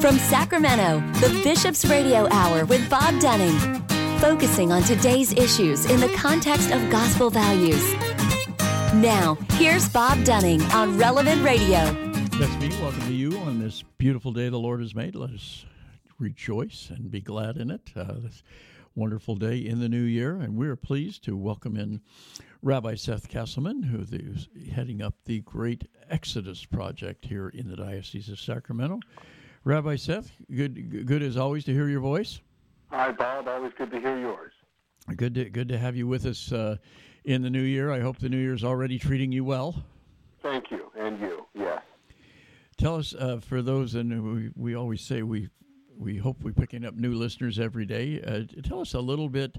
From Sacramento, the Bishop's Radio Hour with Bob Dunning, focusing on today's issues in the context of gospel values. Now, here's Bob Dunning on Relevant Radio. That's me. Welcome to you on this beautiful day the Lord has made. Let us rejoice and be glad in it. Uh, this wonderful day in the new year, and we're pleased to welcome in Rabbi Seth Castleman, who is heading up the Great Exodus Project here in the Diocese of Sacramento. Rabbi Seth, good good as always to hear your voice. Hi, Bob. Always good to hear yours. Good to good to have you with us uh, in the new year. I hope the new year is already treating you well. Thank you, and you. Yes. Tell us, uh, for those, and we, we always say we we hope we're picking up new listeners every day. Uh, tell us a little bit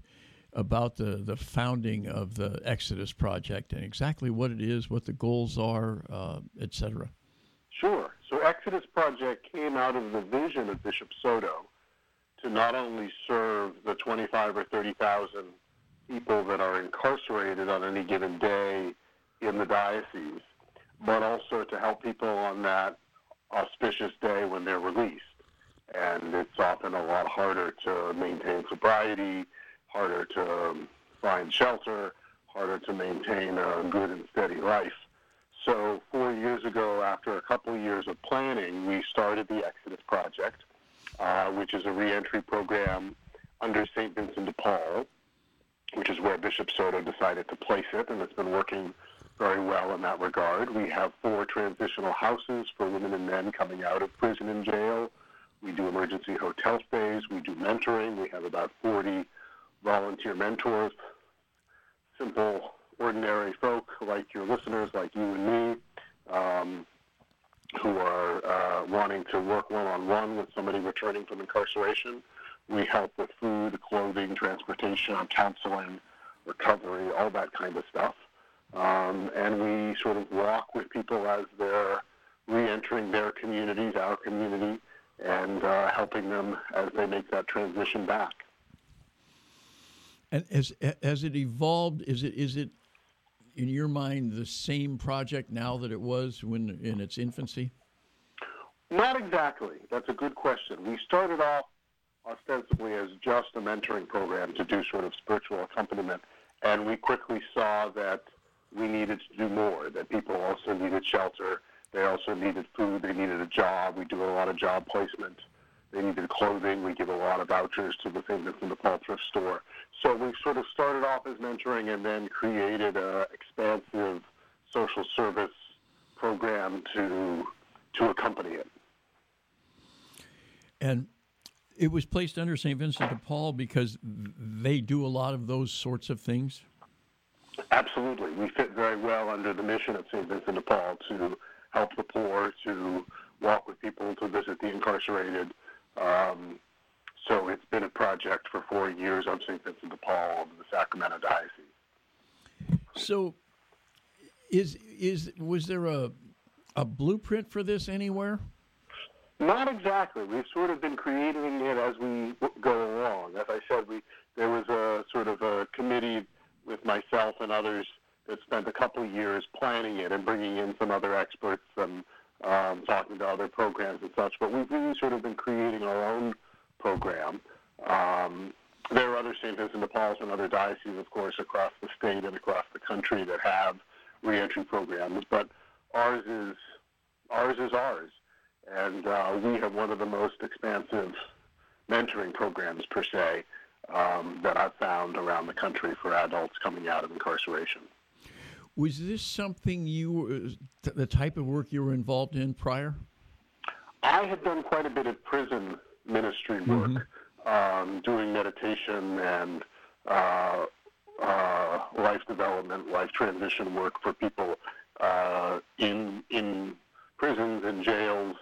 about the, the founding of the Exodus Project and exactly what it is, what the goals are, uh, etc. Sure. So Exodus Project came out of the vision of Bishop Soto to not only serve the 25 or 30,000 people that are incarcerated on any given day in the diocese, but also to help people on that auspicious day when they're released. And it's often a lot harder to maintain sobriety, harder to find shelter, harder to maintain a good and steady life. So four years ago, after a couple of years of planning, we started the Exodus Project, uh, which is a reentry program under St. Vincent de Paul, which is where Bishop Soto decided to place it, and it's been working very well in that regard. We have four transitional houses for women and men coming out of prison and jail. We do emergency hotel stays. We do mentoring. We have about 40 volunteer mentors, simple ordinary folk like your listeners, like you and me, um, who are uh, wanting to work one-on-one with somebody returning from incarceration. We help with food, clothing, transportation, counseling, recovery, all that kind of stuff. Um, and we sort of walk with people as they're re-entering their communities, our community, and uh, helping them as they make that transition back. And as as it evolved, is it is it in your mind the same project now that it was when in its infancy? Not exactly. That's a good question. We started off ostensibly as just a mentoring program to do sort of spiritual accompaniment, and we quickly saw that we needed to do more, that people also needed shelter, they also needed food, they needed a job. We do a lot of job placement. They needed clothing. We give a lot of vouchers to the St. Vincent de Paul thrift store. So we sort of started off as mentoring and then created an expansive social service program to to accompany it. And it was placed under St. Vincent de Paul because they do a lot of those sorts of things. Absolutely, we fit very well under the mission of St. Vincent de Paul to help the poor, to walk with people, to visit the incarcerated. Um, so it's been a project for four years on St. Vincent de Paul of the Sacramento Diocese. So, is is was there a a blueprint for this anywhere? Not exactly. We've sort of been creating it as we go along. As I said, we there was a sort of a committee with myself and others that spent a couple of years planning it and bringing in some other experts and um, talking to other programs and such. But we've really sort of been creating our own program. Um, there are other St. Vincent de Paul's and other dioceses, of course, across the state and across the country that have reentry programs, but ours is ours is ours, and uh, we have one of the most expansive mentoring programs per se um, that I've found around the country for adults coming out of incarceration. Was this something you, the type of work you were involved in prior? I had done quite a bit of prison ministry work, mm-hmm. um, doing meditation and uh, uh, life development, life transition work for people uh, in in prisons and jails,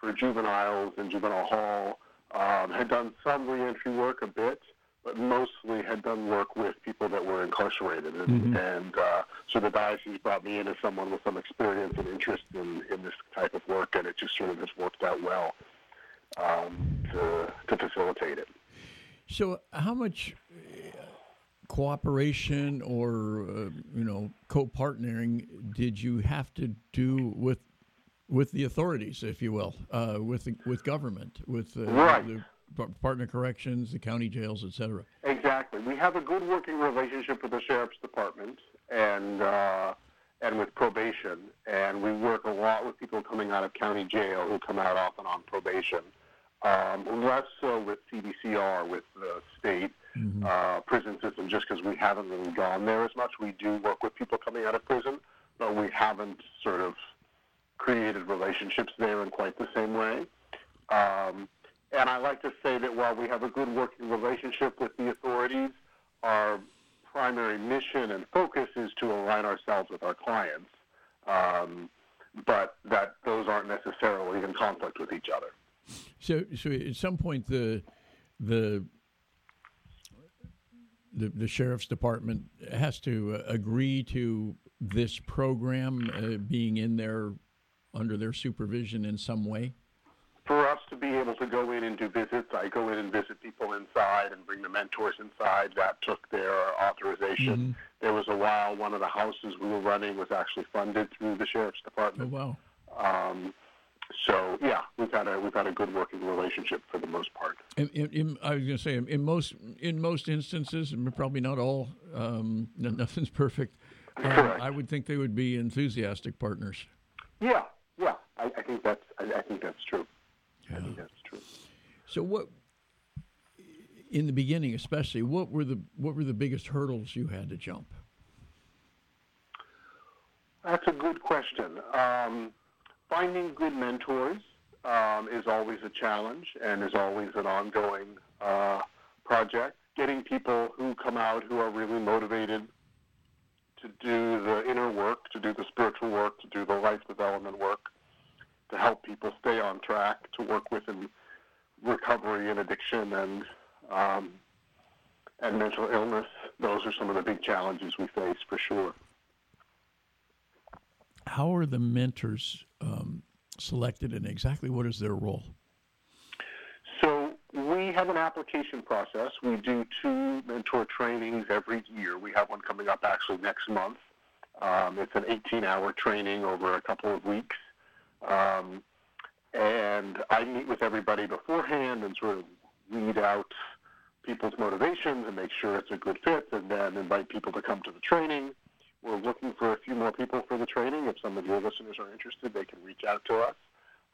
for juveniles in juvenile hall. Um, had done some reentry work a bit, but mostly had done work with people that were incarcerated. And, mm-hmm. and uh, so the diocese brought me in as someone with some experience and interest in, in this type of work, and it just sort of has worked out well um, to, to facilitate it. So, how much uh, cooperation or uh, you know co-partnering did you have to do with with the authorities, if you will, uh, with the, with government, with uh, right. the Department of Corrections, the county jails, et cetera. Exactly. We have a good working relationship with the sheriff's department and uh, and with probation, and we work a lot with people coming out of county jail who come out often on probation. Um, less so with CDCR, with the state mm-hmm. uh, prison system, just because we haven't really gone there as much. We do work with people coming out of prison, but we haven't sort of created relationships there in quite the same way. Um, and I like to say that while we have a good working relationship with the authorities, our primary mission and focus is to align ourselves with our clients, um, but that those aren't necessarily in conflict with each other. So, so at some point, the the the, the sheriff's department has to uh, agree to this program uh, being in there under their supervision in some way? For to be able to go in and do visits, I go in and visit people inside and bring the mentors inside. That took their authorization. Mm-hmm. There was a while one of the houses we were running was actually funded through the sheriff's department. Oh wow! Um, so yeah, we've had a we've had a good working relationship for the most part. In, in, I was going to say in most in most instances, probably not all, um, nothing's perfect. Uh, I would think they would be enthusiastic partners. Yeah, yeah, I, I think that's I, I, think that's true. Yeah. I think that's true. So what? In the beginning, especially, what were the what were the biggest hurdles you had to jump? That's a good question. Um, finding good mentors um, is always a challenge and is always an ongoing uh, project. Getting people who come out who are really motivated to do the inner work, to do the spiritual work, to do the life development work, to help people stay on track, to work with in recovery and addiction and um, and mental illness. Those are some of the big challenges we face for sure. How are the mentors um, selected, and exactly what is their role? So we have an application process. We do two mentor trainings every year. We have one coming up actually next month. Um, it's an 18-hour training over a couple of weeks. Um, and I meet with everybody beforehand and sort of weed out people's motivations and make sure it's a good fit, and then invite people to come to the training. We're looking for a few more people for the training. If some of your listeners are interested, they can reach out to us.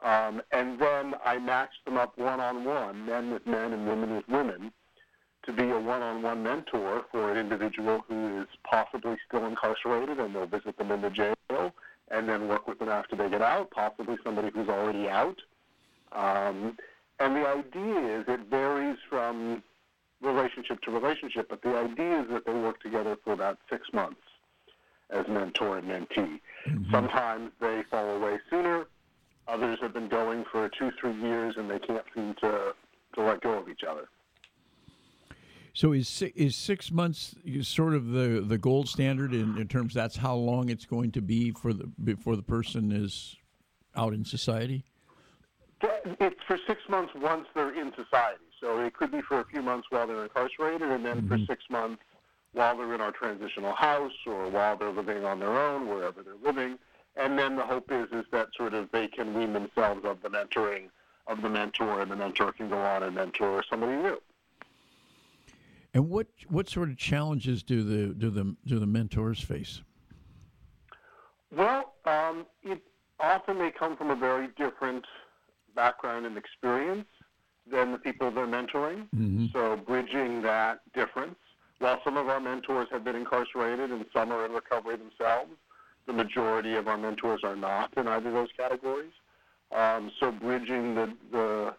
Um, and then I match them up one-on-one, men with men and women with women, to be a one-on-one mentor for an individual who is possibly still incarcerated, and they'll visit them in the jail and then work with them after they get out, possibly somebody who's already out. Um, and the idea is it varies from relationship to relationship, but the idea is that they work together for about six months as mentor and mentee. Mm-hmm. Sometimes they fall away sooner. Others have been going for two, three years, and they can't seem to, to let go of each other. So is is six months sort of the, the gold standard in, in terms that's how long it's going to be for the before the person is out in society? It's for six months once they're in society. So it could be for a few months while they're incarcerated, and then mm-hmm. for six months while they're in our transitional house or while they're living on their own, wherever they're living. And then the hope is is that sort of they can wean themselves of the mentoring of the mentor, and the mentor can go on and mentor somebody new. And what what sort of challenges do the do the do the mentors face? Well, um, it often they come from a very different background and experience than the people they're mentoring. Mm-hmm. So bridging that difference while some of our mentors have been incarcerated and some are in recovery themselves, the majority of our mentors are not in either of those categories. Um, so bridging the, the,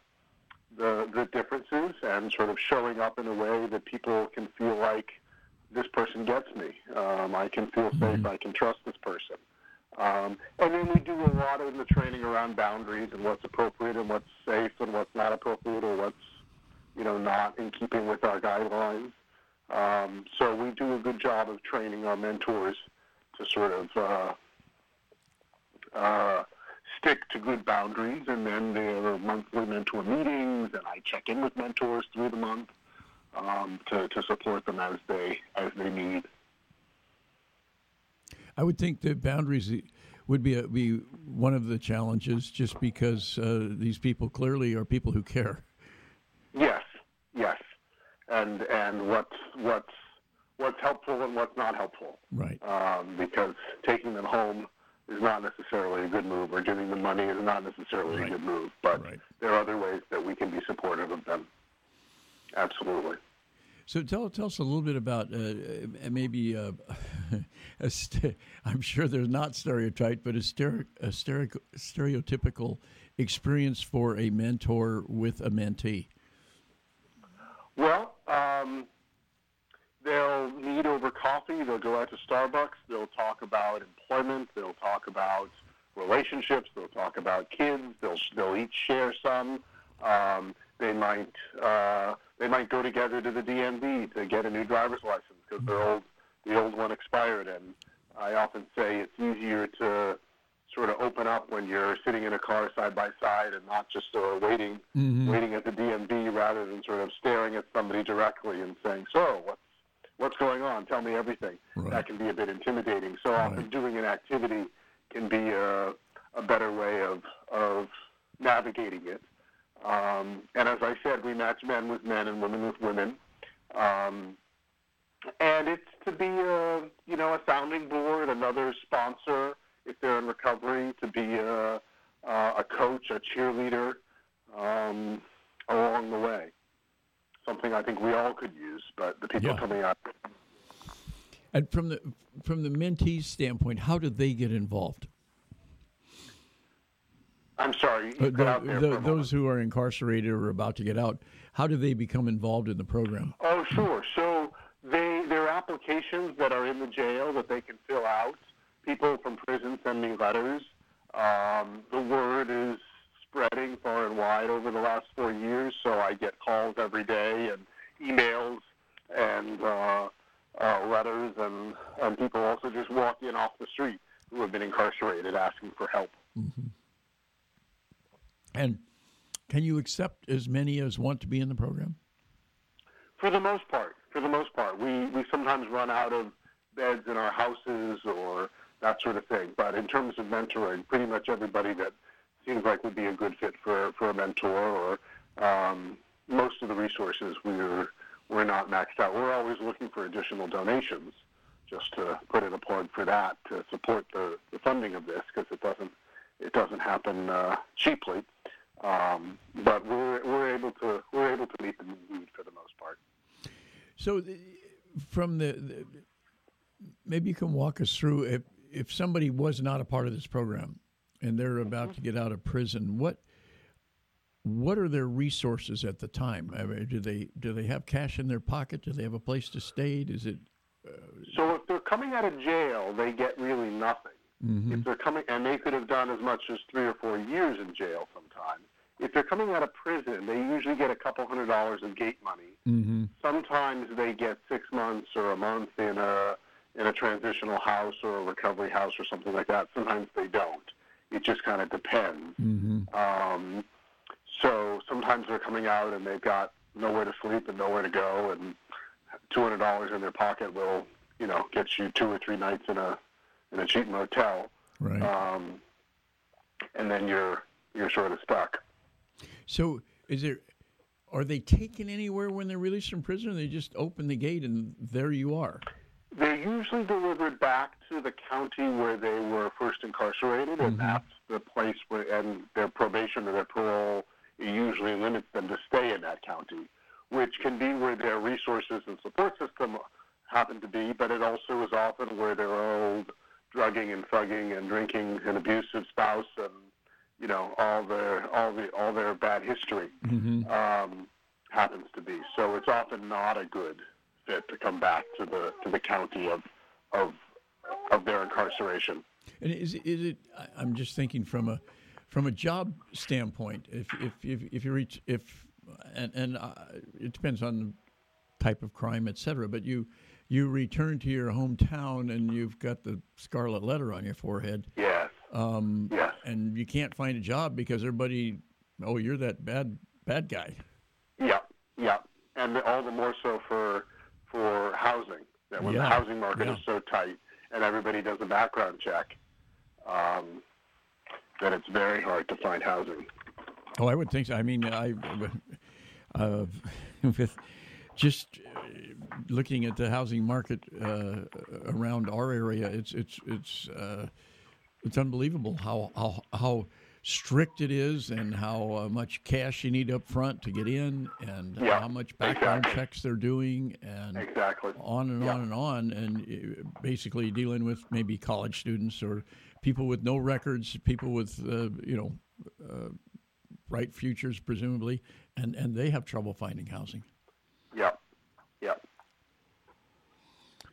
the, the differences and sort of showing up in a way that people can feel like this person gets me. Um, I can feel safe. Mm-hmm. I can trust this person. Um, and then we do a lot of the training around boundaries and what's appropriate and what's safe and what's not appropriate or what's you know not in keeping with our guidelines. Um, so we do a good job of training our mentors to sort of uh, uh, stick to good boundaries, and then there are monthly mentor meetings, and I check in with mentors through the month um, to, to support them as they as they need. I would think that boundaries would be a, be one of the challenges, just because uh, these people clearly are people who care. Yes, yes, and and what's what's what's helpful and what's not helpful. Right. Um, because taking them home is not necessarily a good move, or giving them money is not necessarily Right. a good move. But Right. there are other ways that we can be supportive of them. Absolutely. So tell tell us a little bit about uh, uh, maybe uh, a st- I'm sure there's not stereotype, but a, stere- a stere- stereotypical experience for a mentor with a mentee. Well, um, they'll meet over coffee. They'll go out to Starbucks. They'll talk about employment. They'll talk about relationships. They'll talk about kids. They'll they'll each share some. Um, they might uh, they might go together to the DMV to get a new driver's license because their old the old one expired. And I often say it's easier to sort of open up when you're sitting in a car side by side and not just uh, waiting waiting at the DMV rather than sort of staring at somebody directly and saying, "So what's what's going on? Tell me everything." Right. That can be a bit intimidating. So often doing an activity can be a, a better way of of navigating it. Um, and as I said, we match men with men and women with women. Um, and it's to be a you know a sounding board, another sponsor if they're in recovery, to be a, a coach, a cheerleader um, along the way. Something I think we all could use, but the people Yeah. coming out. And from the from the mentee's standpoint, how do they get involved? I'm sorry, Uh, cut out there tho- for moment. those who are incarcerated or about to get out, how do they become involved in the program? Oh, sure. So they there are applications that are in the jail that they can fill out. People from prison send me letters. Um, the word is spreading far and wide over the last four years, so I get calls every day and emails and uh, uh, letters, and, and people also just walk in off the street who have been incarcerated asking for help. And can you accept as many as want to be in the program? For the most part, for the most part, we, we sometimes run out of beds in our houses or that sort of thing. But in terms of mentoring, pretty much everybody that seems like would be a good fit for, for a mentor or um, most of the resources we're we're not maxed out. We're always looking for additional donations, just to put in a plug for that to support the, the funding of this because it doesn't it doesn't happen uh, cheaply. Um, but we're we're able to we're able to meet the need for the most part. So, the, from the, the maybe you can walk us through if if somebody was not a part of this program and they're about mm-hmm. to get out of prison, what what are their resources at the time? I mean, do they do they have cash in their pocket? Do they have a place to stay? Is it uh, So if they're coming out of jail, they get really nothing. Mm-hmm. If they're coming, and they could have done as much as three or four years in jail sometimes. If they're coming out of prison, they usually get a couple hundred dollars of gate money. mm-hmm. Sometimes they get six months or a month in a in a transitional house or a recovery house or something like that. Sometimes they don't. It just kind of depends. Mm-hmm. Um, so sometimes they're coming out and they've got nowhere to sleep and nowhere to go, and two hundred dollars in their pocket will, you know, get you two or three nights in a in a cheap motel, right? um, and then you're you're sort of stuck. so, is there are they taken anywhere when they're released from prison? Or they just open the gate and there you are. They're usually delivered back to the county where they were first incarcerated, and that's the place where, and their probation or their parole usually limits them to stay in that county, which can be where their resources and support system happen to be, but it also is often where their old drugging and thugging and drinking and abusive spouse and you know all their all the all their bad history um, happens to be. So it's often not a good fit to come back to the to the county of of of their incarceration. And is is it? I'm just thinking from a from a job standpoint. If if if, if you reach if and and uh, it depends on the type of crime, et cetera. But you you return to your hometown and you've got the scarlet letter on your forehead, Yes. um, Yes. and you can't find a job because everybody, oh, you're that bad bad guy. Yeah. Yeah. And all the more so for for housing. That when Yeah, the housing market yeah. is so tight and everybody does a background check, um, that it's very hard to find housing. Oh, I would think so. I mean, I uh, with just uh, looking at the housing market uh, around our area, it's it's it's uh, it's unbelievable how how how strict it is and how uh, much cash you need up front to get in and yeah, how much background exactly. checks they're doing and exactly. on and yeah. on and on. And basically dealing with maybe college students or people with no records people with uh, you know uh, bright futures presumably and and they have trouble finding housing. Yeah. Yeah.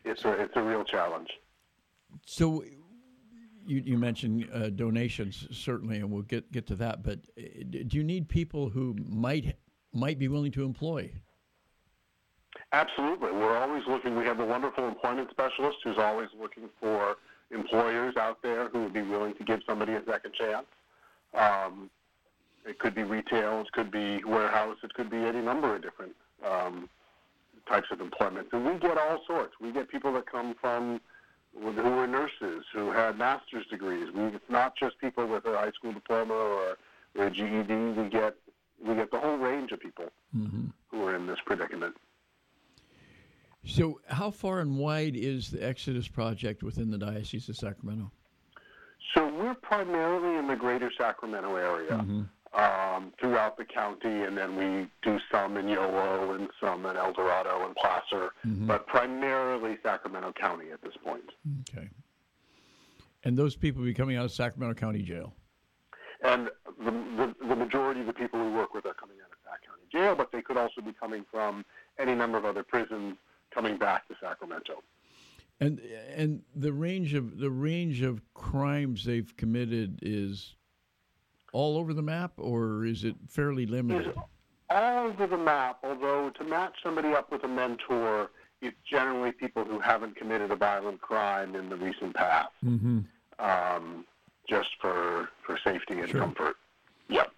It's a it's a real challenge. So you, you mentioned uh, donations certainly, and we'll get get to that. But uh, do you need people who might might be willing to employ? Absolutely, we're always looking. We have a wonderful employment specialist who's always looking for employers out there who would be willing to give somebody a second chance. Um, it could be retail, it could be warehouse, it could be any number of different um, types of employment. And we get all sorts. We get people that come from who were nurses, who had master's degrees. We, it's not just people with a high school diploma or, or a GED. We get we get the whole range of people mm-hmm. who are in this predicament. So, how far and wide is the Exodus Project within the Diocese of Sacramento? So, we're primarily in the greater Sacramento area. Mm-hmm. Um, throughout the county, and then we do some in Yolo and some in El Dorado and Placer, mm-hmm. but primarily Sacramento County at this point. Okay. And those people will be coming out of Sacramento County Jail? And the, the, the majority of the people we work with are coming out of Sac County Jail, but they could also be coming from any number of other prisons coming back to Sacramento. And and the range of the range of crimes they've committed is all over the map, or is it fairly limited? It's all over the map, although to match somebody up with a mentor, it's generally people who haven't committed a violent crime in the recent past, mm-hmm. um, just for, for safety and sure. comfort. Yep.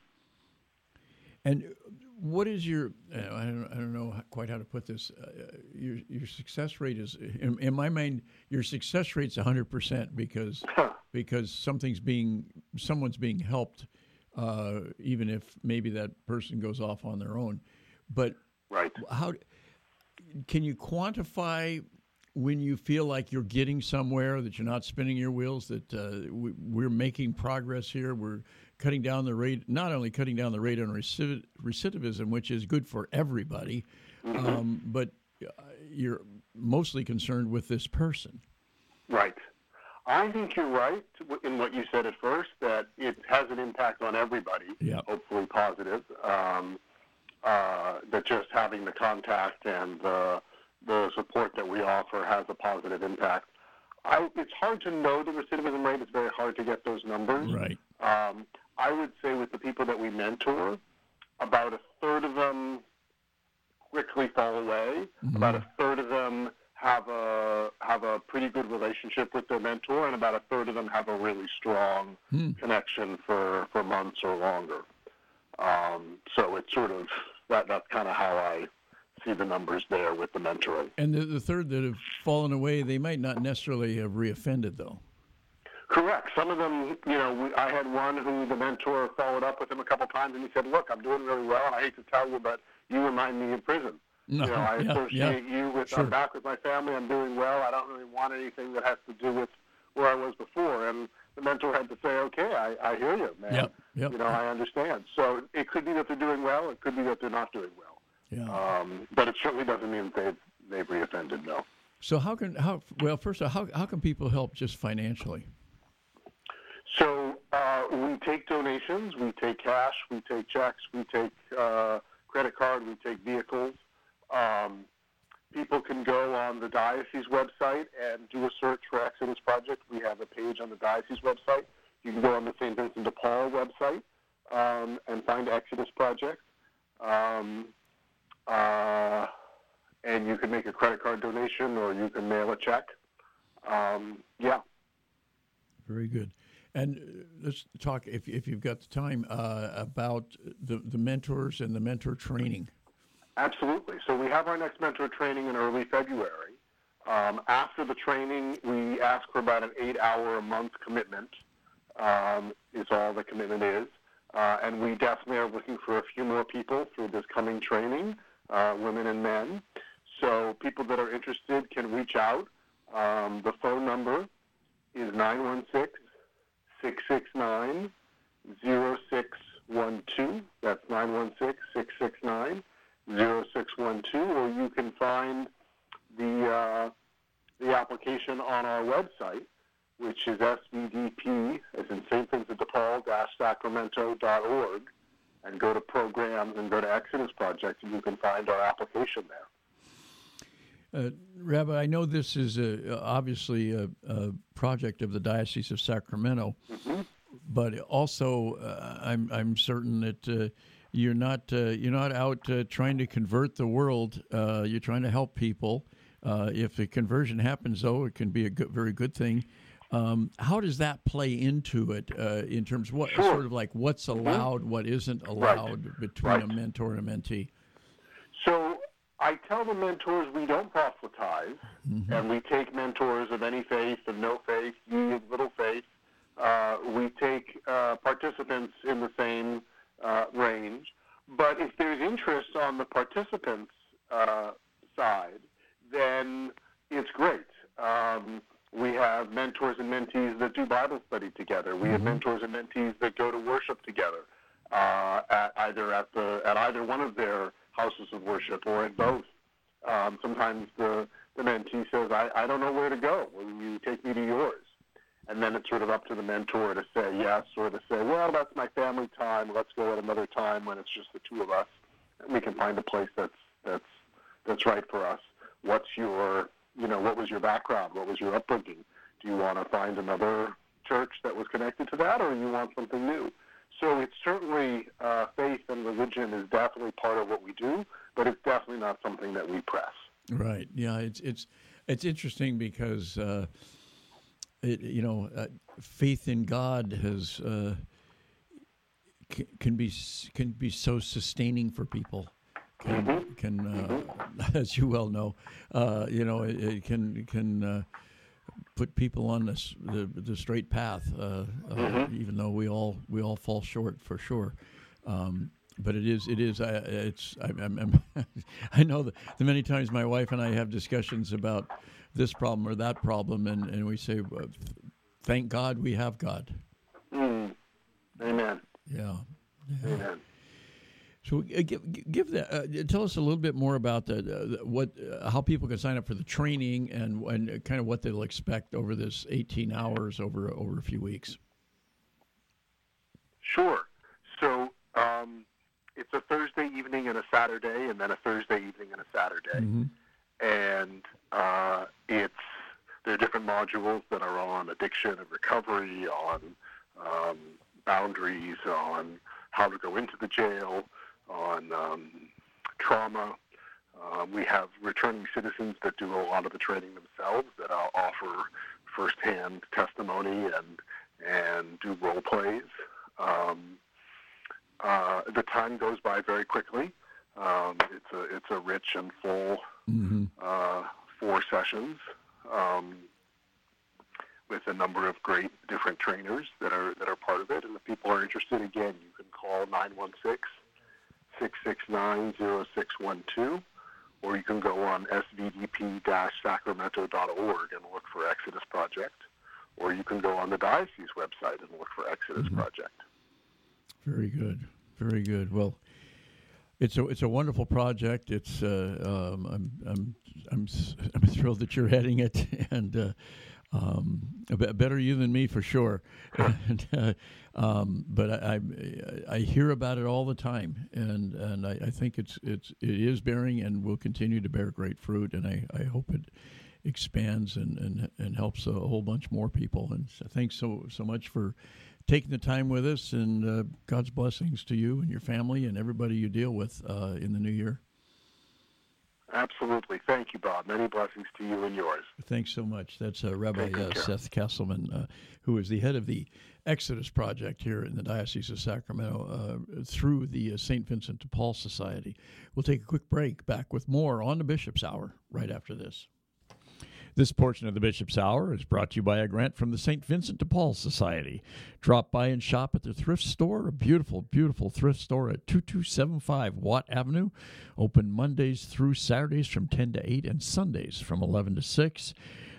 And what is your, I don't, I don't know quite how to put this, uh, your, your success rate is, in, in my mind, your success rate's 100% because, because something's being, someone's being helped uh, even if maybe that person goes off on their own. But right. how can you quantify when you feel like you're getting somewhere, that you're not spinning your wheels, that uh, we, we're making progress here, we're cutting down the rate, not only cutting down the rate on recidivism, which is good for everybody, mm-hmm. um, but you're mostly concerned with this person. I think you're right in what you said at first that it has an impact on everybody, yep. hopefully positive. Um, uh, that just having the contact and the, the support that we offer has a positive impact. I, it's hard to know the recidivism rate. It's very hard to get those numbers. Right. Um, I would say with the people that we mentor, about a third of them quickly fall away. Mm-hmm. About a third of them have a have a pretty good relationship with their mentor, and about a third of them have a really strong hmm. connection for, for months or longer. Um, so it's sort of that that's kind of how I see the numbers there with the mentoring. And the, the third that have fallen away, they might not necessarily have reoffended, though. Correct. Some of them, you know, we, I had one who the mentor followed up with him a couple times, and he said, "Look, I'm doing really well, and I hate to tell you, but you remind me of prison." No, you know, I yeah, associate yeah. you with sure. I'm back with my family. I'm doing well. I don't really want anything that has to do with where I was before. And the mentor had to say, "Okay, I, I hear you, man. Yep, yep. You know, I understand." So it could be that they're doing well. It could be that they're not doing well. Yeah. Um, but it certainly doesn't mean that they've they've reoffended. No. So how can how well first of all, how how can people help just financially? So uh, we take donations, we take cash, we take checks, we take uh, credit card, we take vehicles. Um, people can go on the diocese website and do a search for Exodus Project. We have a page on the diocese website. You can go on the St. Vincent de Paul website um, and find Exodus Project. Um, uh, and you can make a credit card donation or you can mail a check. Um, yeah. Very good. And uh, let's talk, if, if you've got the time, uh, about the, the mentors and the mentor training. Absolutely. So we have our next mentor training in early February. Um, after the training, we ask for about an eight-hour a month commitment um, is all the commitment is. Uh, and we definitely are looking for a few more people for this coming training, uh, women and men. So people that are interested can reach out. Um, the phone number is 916 669 0612. That's 916 669 0612. Or you can find the, uh, the application on our website, which is SVDP, as in St. Vincent de Paul Sacramento.org, and go to programs and go to Exodus Project, and you can find our application there. Uh, Rabbi, I know this is a, obviously a, a, project of the Diocese of Sacramento, mm-hmm. but also uh, I'm I'm certain that uh, you're not uh, you're not out uh, trying to convert the world. Uh, you're trying to help people. if the conversion happens, though, it can be a good, very good thing. Um, how does that play into it in terms of what sure. sort of like what's mm-hmm. allowed, what isn't allowed right. between right. a mentor and a mentee? So I tell the mentors we don't proselytize, mm-hmm. and we take mentors of any faith of no faith, of little faith. Uh, we take uh, participants in the same uh, range. But if there's interest on the participants' uh, side, then it's great. Um, we have mentors and mentees that do Bible study together. We mm-hmm. have mentors and mentees that go to worship together, uh, at either at the at either one of their houses of worship or at both. Um, sometimes the, the mentee says, I, I don't know where to go. Will you take me to yours? And then it's sort of up to the mentor to say yes or to say, well, that's my family time. Let's go at another time when it's just the two of us. And we can find a place that's, that's, that's right for us. What's your, you know, what was your background? What was your upbringing? Do you want to find another church that was connected to that or you want something new? So it's certainly uh, faith and religion is definitely part of what we do, but it's definitely not something that we press. Right. Yeah. It's it's it's interesting because uh, it you know uh, faith in God has uh, c- can be can be so sustaining for people. Can mm-hmm. can uh, mm-hmm. as you well know, uh, you know it, it can can put people on this the, the straight path, uh, uh, mm-hmm. even though we all we all fall short for sure. Um, but it is it is uh, it's I, I'm, I'm i know that the many times my wife and I have discussions about this problem or that problem, and, and we say, "Thank God we have God." Mm. Amen. Yeah. yeah. Amen. So uh, give, give that. Uh, tell us a little bit more about the, the what uh, how people can sign up for the training and and kind of what they'll expect over this 18 hours over over a few weeks. Sure. So it's a Thursday evening and a Saturday, and then a Thursday evening and a Saturday, mm-hmm. and uh, it's there are different modules that are on addiction and recovery, on um, boundaries, on how to go into the jail on um, trauma. Um, we have returning citizens that do a lot of the training themselves that uh, offer firsthand testimony and and do role plays. Um, uh, the time goes by very quickly. Um, it's a it's a rich and full mm-hmm. uh, four sessions um, with a number of great different trainers that are that are part of it. And if people are interested, again, you can call nine one six 669-0612, or you can go on svdp-sacramento.org and look for Exodus Project, or you can go on the diocese website and look for Exodus mm-hmm. Project. Very good, very good. Well, it's a it's a wonderful project. It's uh, um, I'm I'm I'm I'm thrilled that you're heading it, and uh, um, better you than me for sure. and, uh, um, but I, I, I hear about it all the time, and and I, I, think it's it's it is bearing and will continue to bear great fruit, and I, I hope it expands and, and and helps a whole bunch more people. And so thanks so so much for taking the time with us, and uh, God's blessings to you and your family and everybody you deal with uh, in the new year. Absolutely. Thank you, Bob. Many blessings to you and yours. Thanks so much. That's uh, Rabbi uh, Seth Castleman, uh, who is the head of the Exodus Project here in the Diocese of Sacramento uh, through the uh, St. Vincent de Paul Society. We'll take a quick break, back with more on the Bishop's Hour right after this. This portion of the Bishop's Hour is brought to you by a grant from the St. Vincent de Paul Society. Drop by and shop at the thrift store, a beautiful, beautiful thrift store at 2275 Watt Avenue. Open Mondays through Saturdays from 10 to 8 and Sundays from 11 to 6.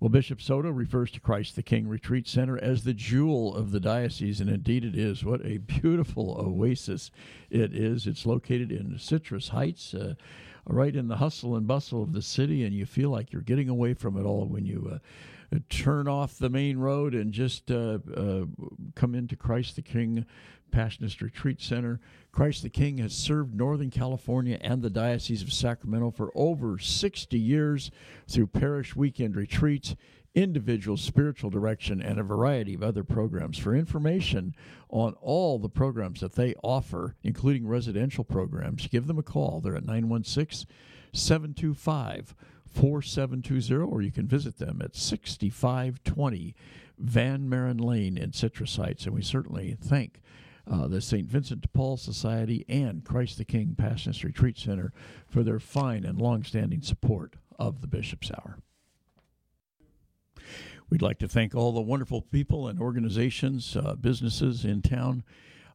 Well, Bishop Soto refers to Christ the King Retreat Center as the jewel of the diocese, and indeed it is. What a beautiful oasis it is. It's located in Citrus Heights. Uh, right in the hustle and bustle of the city, and you feel like you're getting away from it all when you uh, turn off the main road and just uh, uh, come into Christ the King Passionist Retreat Center. Christ the King has served Northern California and the Diocese of Sacramento for over 60 years through parish weekend retreats, individual spiritual direction, and a variety of other programs. For information on all the programs that they offer, including residential programs, give them a call. They're at 916 725 4720, or you can visit them at 6520 Van Maren Lane in Citrus Heights. And we certainly thank uh, the St. Vincent de Paul Society and Christ the King Passionist Retreat Center for their fine and long-standing support of the Bishop's Hour. We'd like to thank all the wonderful people and organizations, uh, businesses in town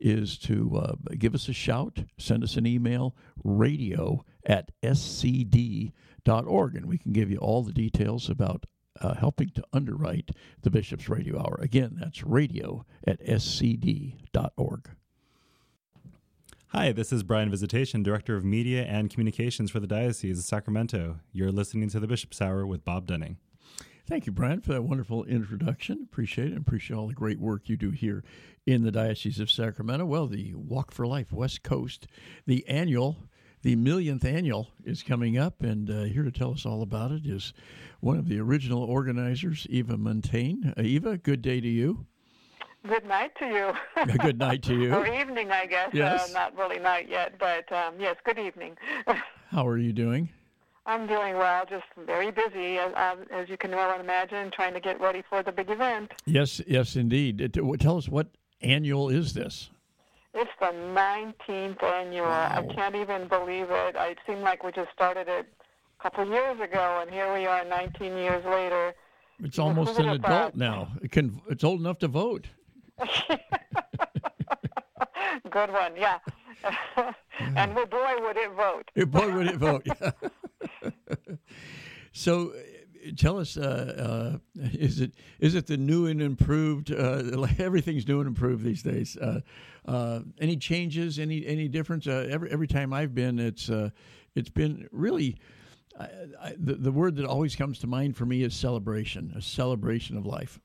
is to uh, give us a shout, send us an email, radio at scd.org, and we can give you all the details about uh, helping to underwrite the Bishop's Radio Hour. Again, that's radio at scd.org. Hi, this is Brian Visitation, Director of Media and Communications for the Diocese of Sacramento. You're listening to the Bishop's Hour with Bob Dunning. Thank you, Brian, for that wonderful introduction. Appreciate it. Appreciate all the great work you do here in the Diocese of Sacramento. Well, the Walk for Life West Coast, the annual, the millionth annual is coming up, and uh, here to tell us all about it is one of the original organizers, Eva Muntean. Uh, Eva, good day to you. Good night to you. good night to you. or evening, I guess. Yes. Uh, not really night yet, but um, yes, good evening. How are you doing? I'm doing well, just very busy, as, as you can well imagine, trying to get ready for the big event. Yes, yes, indeed. Tell us what annual is this? It's the 19th annual. Wow. I can't even believe it. It seemed like we just started it a couple years ago, and here we are 19 years later. It's almost an adult now. It can. It's old enough to vote. Good one, yeah. and boy, would it vote. boy, would it vote. so, tell us, uh, uh, is it is it the new and improved? Uh, everything's new and improved these days. Uh, uh, any changes? Any any difference? Uh, every every time I've been, it's it's been really. I, I, the, the word that always comes to mind for me is celebration, a celebration of life.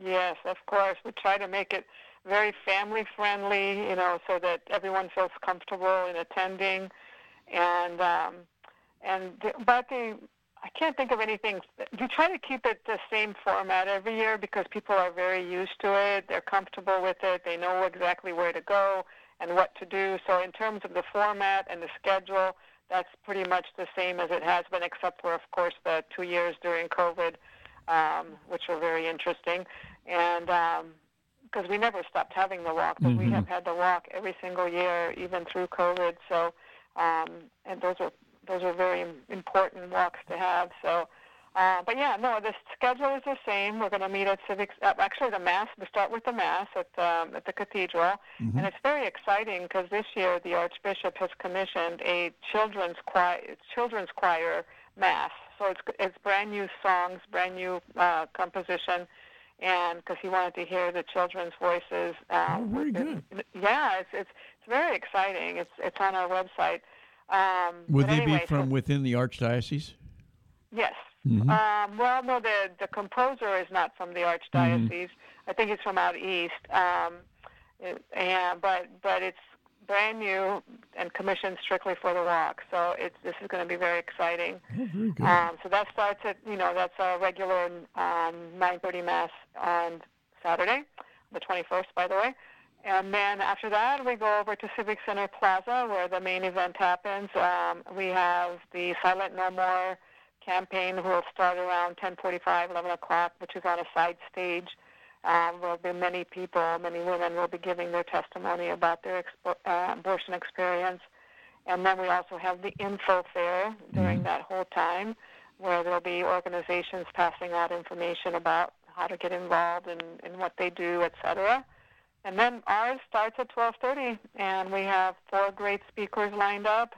Yes, of course. We try to make it very family friendly, you know, so that everyone feels comfortable in attending. And um, and but the I can't think of anything. We try to keep it the same format every year because people are very used to it. They're comfortable with it. They know exactly where to go and what to do. So in terms of the format and the schedule, that's pretty much the same as it has been, except for, of course, the two years during COVID, um, which were very interesting. And um, because we never stopped having the walk, but mm-hmm. we have had the walk every single year, even through COVID. So, um, and those are those are very important walks to have. So, Uh, but yeah, no, the schedule is the same. We're going to meet at Civics. Uh, actually, the mass. We start with the mass at um, at the cathedral, mm-hmm. and it's very exciting because this year the archbishop has commissioned a children's choir children's choir mass. So it's it's brand new songs, brand new uh, composition, and because he wanted to hear the children's voices. Uh, oh, very good. Yeah, it's it's it's very exciting. It's it's on our website. Um, Would they anyway, be from so, within the archdiocese? Yes. Mm-hmm. Um, well, no, the the composer is not from the archdiocese. Mm-hmm. I think he's from out east. Um, it, and but but it's brand new and commissioned strictly for the walk. So it's this is going to be very exciting. Oh, very good. Um, so that starts at you know that's a regular um, 9:30 mass on Saturday, the 21st, by the way. And then after that, we go over to Civic Center Plaza where the main event happens. Um, we have the Silent No More campaign will start around 10:45, 11 o'clock, which is on a side stage. Um, will be many people, many women will be giving their testimony about their expo- uh, abortion experience. And then we also have the info fair during mm-hmm. that whole time, where there'll be organizations passing out information about how to get involved and, and what they do, etc. And then ours starts at 12:30, and we have four great speakers lined up.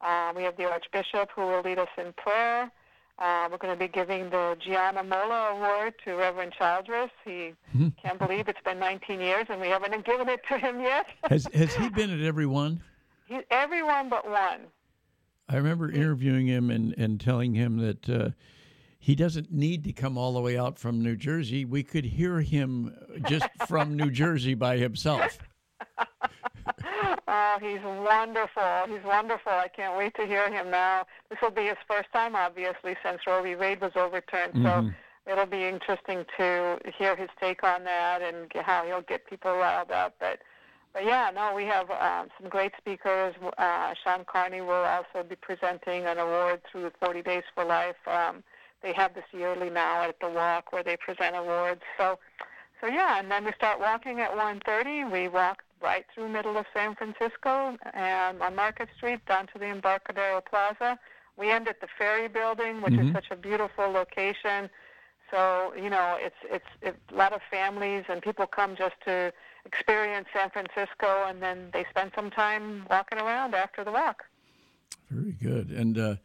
Uh, we have the Archbishop who will lead us in prayer. Uh, we're going to be giving the Gianna Molla Award to Reverend Childress. He mm-hmm. can't believe it's been 19 years and we haven't given it to him yet. has Has he been at every one? He, every one but one. I remember interviewing him and, and telling him that uh, he doesn't need to come all the way out from New Jersey. We could hear him just from New Jersey by himself. Oh, he's wonderful. He's wonderful. I can't wait to hear him now. This will be his first time, obviously, since Roe v. Wade was overturned. Mm-hmm. So it'll be interesting to hear his take on that and how he'll get people riled up. But, but yeah, no, we have um, some great speakers. Uh, Shawn Carney will also be presenting an award through 40 Days for Life. Um, they have this yearly now at the Walk where they present awards. So, so yeah, and then we start walking at 1:30. We walk right through middle of San Francisco and on Market Street down to the Embarcadero Plaza. We end at the Ferry Building, which mm-hmm. is such a beautiful location. So you know, it's it's, it's a lot of families and people come just to experience San Francisco, and then they spend some time walking around after the walk. Very good. And uh,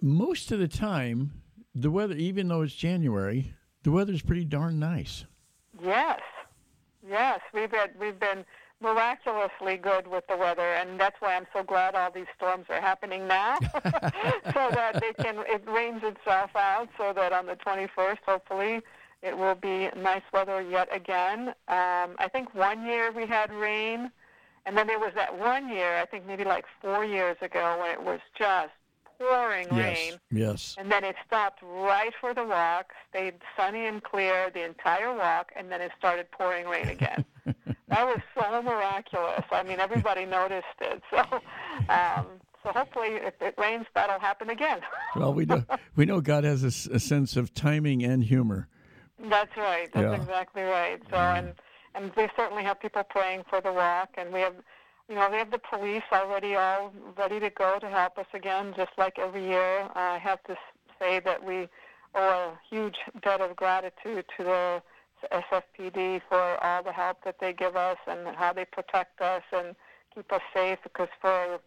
most of the time, the weather, even though it's January, the weather's pretty darn nice. Yes, Yes, we've had, we've been miraculously good with the weather, and that's why I'm so glad all these storms are happening now, so that they can it rains itself out, so that on the 21st, hopefully, it will be nice weather yet again. Um, I think one year we had rain, and then there was that one year, I think maybe like four years ago, when it was just pouring yes, rain. Yes. And then it stopped right for the walk, stayed sunny and clear the entire walk, and then it started pouring rain again. that was so miraculous. I mean, everybody noticed it. So, um, so hopefully, if it rains, that'll happen again. well, we know we know God has a, a, sense of timing and humor. That's right. That's yeah. exactly right. So, and and we certainly have people praying for the walk, and we have you know, they have the police already all ready to go to help us again, just like every year. I have to say that we owe a huge debt of gratitude to the SFPD for all the help that they give us and how they protect us and keep us safe because for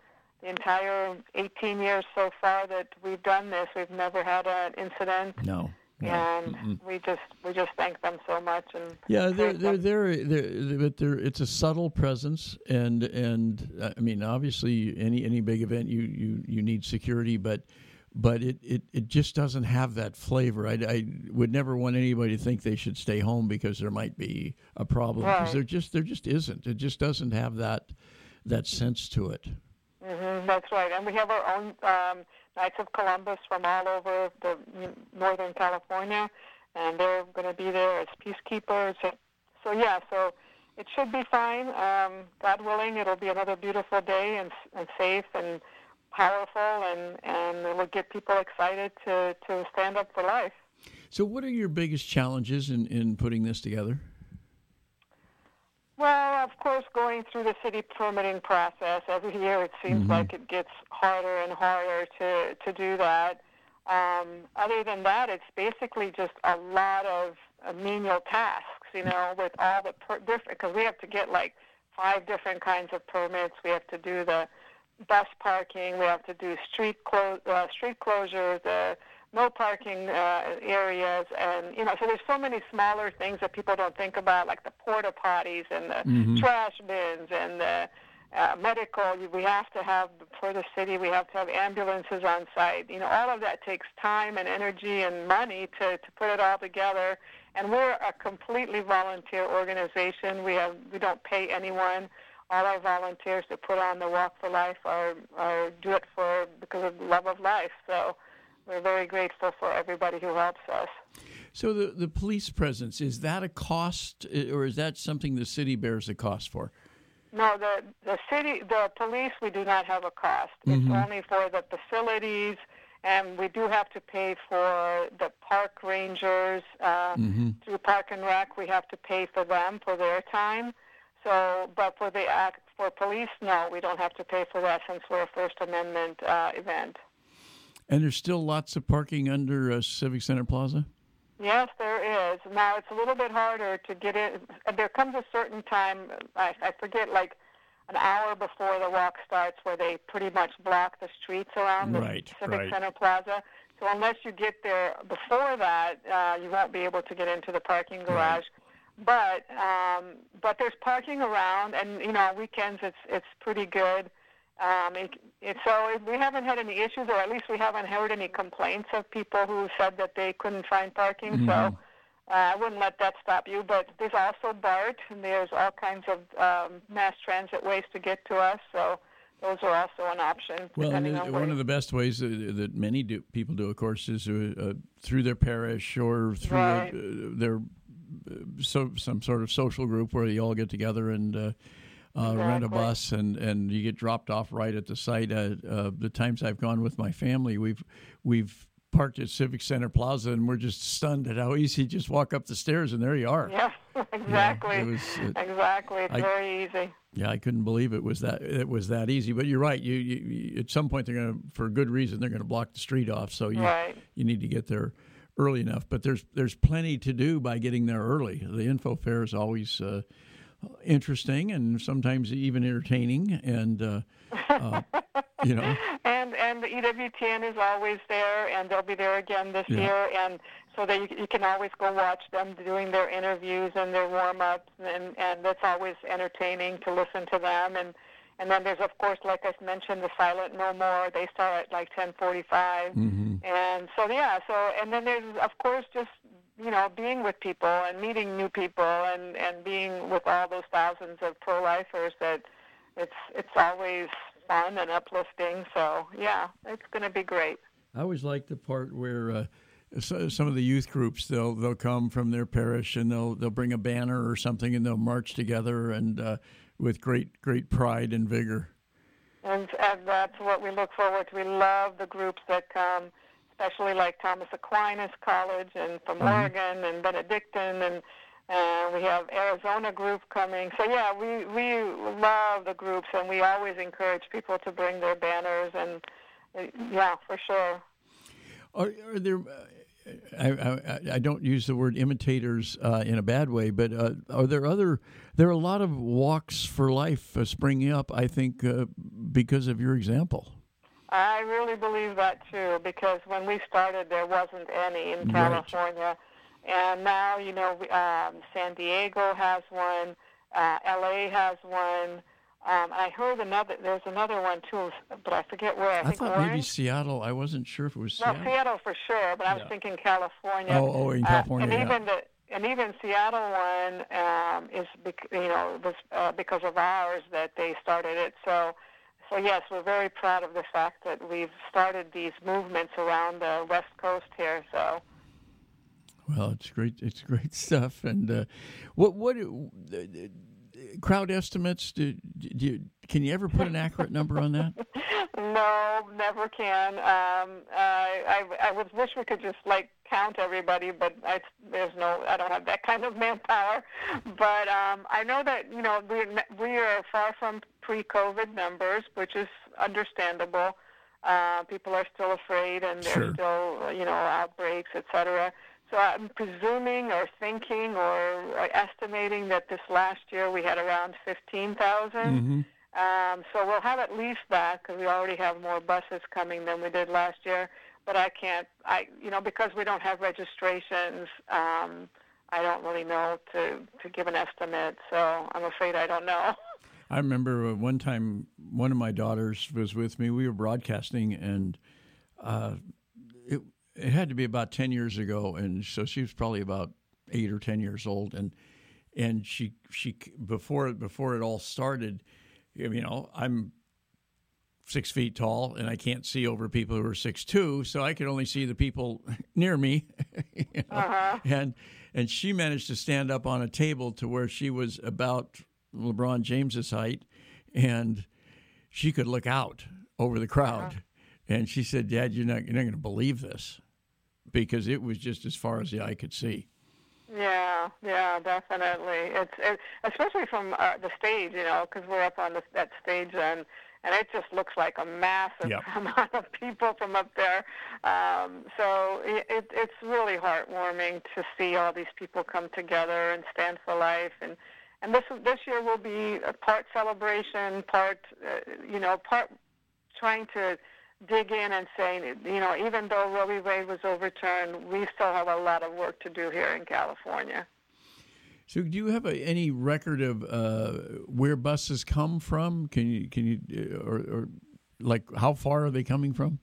the entire 18 years so far that we've done this, we've never had an incident. No and mm we just we just thank them so much and yeah they're they're, they're they're but they're it's a subtle presence and and uh, I mean obviously any any big event you you you need security but but it, it, it just doesn't have that flavor. I, I would never want anybody to think they should stay home because there might be a problem because right. there just there just isn't. It just doesn't have that that sense to it. Mm-hmm, that's right, and we have our own um, Knights of Columbus from all over the Northern California, and they're going to be there as peacekeepers. So, yeah, so it should be fine. Um, God willing, it'll be another beautiful day and, and safe and powerful, and, and it will get people excited to, to stand up for life. So, what are your biggest challenges in, in putting this together? Well, of course, going through the city permitting process every year, it seems mm-hmm. like it gets harder and harder to to do that. um, other than that, it's basically just a lot of uh, menial tasks, you know, with all the per- different, because we have to get like five different kinds of permits. We have to do the bus parking. We have to do street clo- uh, street closures, uh, no parking uh, areas, and you know, so there's so many smaller things that people don't think about, like the porta potties and the Mhm. trash bins and the uh, medical. We have to have for the city. We have to have ambulances on site. You know, all of that takes time and energy and money to to put it all together. And we're a completely volunteer organization. We have we don't pay anyone. All our volunteers that put on the Walk for Life are, are do it for because of the love of life. So we're very grateful for everybody who helps us. So the the police presence is that a cost, uh, or is that something the city bears the cost for? No, the the city, the police, we do not have a cost. It's only for the facilities, and we do have to pay for the park rangers uh, through Park and Rec. We have to pay for them for their time. So, but for the act for police, no, we don't have to pay for that since we're a First Amendment uh, event. And there's still lots of parking under uh, Civic Center Plaza. Yes, there is. Now it's a little bit harder to get in. There comes a certain time, I, I forget, like an hour before the walk starts, where they pretty much block the streets around the Right, Civic right. Center Plaza. So unless you get there before that, uh, you won't be able to get into the parking garage. But um, but there's parking around, and you know on weekends it's it's pretty good. Um, it, it, so it, we haven't had any issues, or at least we haven't heard any complaints of people who said that they couldn't find parking. So uh, I wouldn't let that stop you. But there's also BART, and there's all kinds of um, mass transit ways to get to us. So those are also an option. Well, and uh, on one of the best ways that, that many do, people do, of course, is uh, uh, through their parish or through Right. uh, their uh, so some sort of social group where you all get together and uh, uh, rent a bus and, and you get dropped off right at the site. Uh, uh, the times I've gone with my family, we've we've parked at Civic Center Plaza and we're just stunned at how easy you just walk up the stairs and there you are. Yeah, exactly. it was, uh, exactly. It's I- very easy. Yeah, I couldn't believe it was that it was that easy. But you're right. You, you, you at some point they're going to, for good reason, they're going to block the street off. So you Right. you need to get there early enough. But there's there's plenty to do by getting there early. The info fair is always uh, interesting and sometimes even entertaining. And uh, uh, you know, And and the EWTN is always there, and they'll be there again this Yeah. year, and so that you, you can always go watch them doing their interviews and their warm ups, and and that's always entertaining to listen to them. And and then there's of course, like I mentioned, the Silent No More. They start at like 10:45, and so yeah. So and then there's of course just you know being with people and meeting new people and and being with all those thousands of pro-lifers that it's it's always fun and uplifting. So yeah, it's going to be great. I always like the part where. Uh, so, some of the youth groups they'll they'll come from their parish and they'll they'll bring a banner or something and they'll march together and uh, with great great pride and vigor. And, and that's what we look forward to. We love the groups that come, especially like Thomas Aquinas College and from Oregon and Benedictine and uh, we have Arizona group coming. So yeah, we we love the groups and we always encourage people to bring their banners and uh, yeah, for sure. Are, are there? Uh, I, I, I don't use the word imitators uh, in a bad way, but uh, are there other? There are a lot of walks for life uh, springing up. I think uh, because of your example. I really believe that too, because when we started, there wasn't any in Right. California, and now you know um, San Diego has one, uh, L.A. has one. Um, I heard another. There's another one too, but I forget where. I, I think thought maybe Seattle. I wasn't sure if it was No, Seattle. Seattle for sure, but I was Yeah. thinking California. Oh, oh, in Uh, California, and yeah. even the and even Seattle one um, is bec- you know was uh, because of ours that they started it. So so yes, we're very proud of the fact that we've started these movements around the West Coast here. So Well, it's great. It's great stuff. And uh, what what uh, crowd estimates? Do, do you, can you ever put an accurate number on that? no, never can. Um, I, I I would wish we could just like count everybody, but I, there's no. I don't have that kind of manpower. But um, I know that you know we we are far from pre-COVID numbers, which is understandable. Uh, people are still afraid, and there's Sure. still you know outbreaks, etc. So I'm presuming or thinking or uh, estimating that this last year we had around 15,000. Mm-hmm. Um, so we'll have at least that because we already have more buses coming than we did last year. But I can't, I you know, because we don't have registrations, um, I don't really know to to give an estimate. So I'm afraid I don't know. I remember uh, one time one of my daughters was with me. We were broadcasting, and uh, it it had to be about ten years ago, and so she was probably about eight or ten years old, and and she she before before it all started, you know, I'm six feet tall and I can't see over people who are six two, so I could only see the people near me. you know? Uh-huh. And and she managed to stand up on a table to where she was about LeBron James's height, and she could look out over the crowd. And she said, "Dad, you're not you're not going to believe this, because it was just as far as the eye could see." Yeah, yeah, definitely. It's it, especially from uh, the stage, you know, because we're up on the, that stage and and it just looks like a massive Yep. amount of people from up there. Um, so it, it, it's really heartwarming to see all these people come together and stand for life. And and this this year will be a part celebration, part uh, you know, part trying to dig in and saying, you know, even though Roe v. Wade was overturned, we still have a lot of work to do here in California. So, do you have a, any record of uh, where buses come from? Can you can you uh, or, or like how far are they coming from?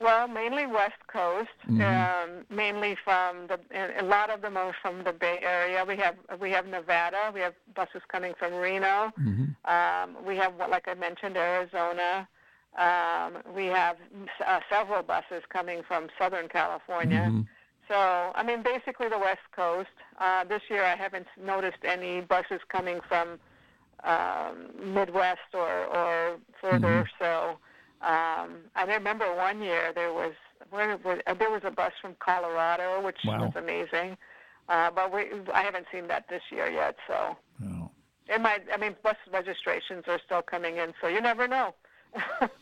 Well, mainly West Coast, um, mainly from the a lot of them are from the Bay Area. We have we have Nevada. We have buses coming from Reno. Um, we have, like I mentioned, Arizona. Um, we have uh, several buses coming from Southern California. So, I mean, basically the West Coast. Uh, this year, I haven't noticed any buses coming from um, Midwest or or further. So, um, I remember one year there was where was uh, there was a bus from Colorado, which Wow. was amazing. Uh, but we, I haven't seen that this year yet. So, Oh. it might. I mean, bus registrations are still coming in, so you never know.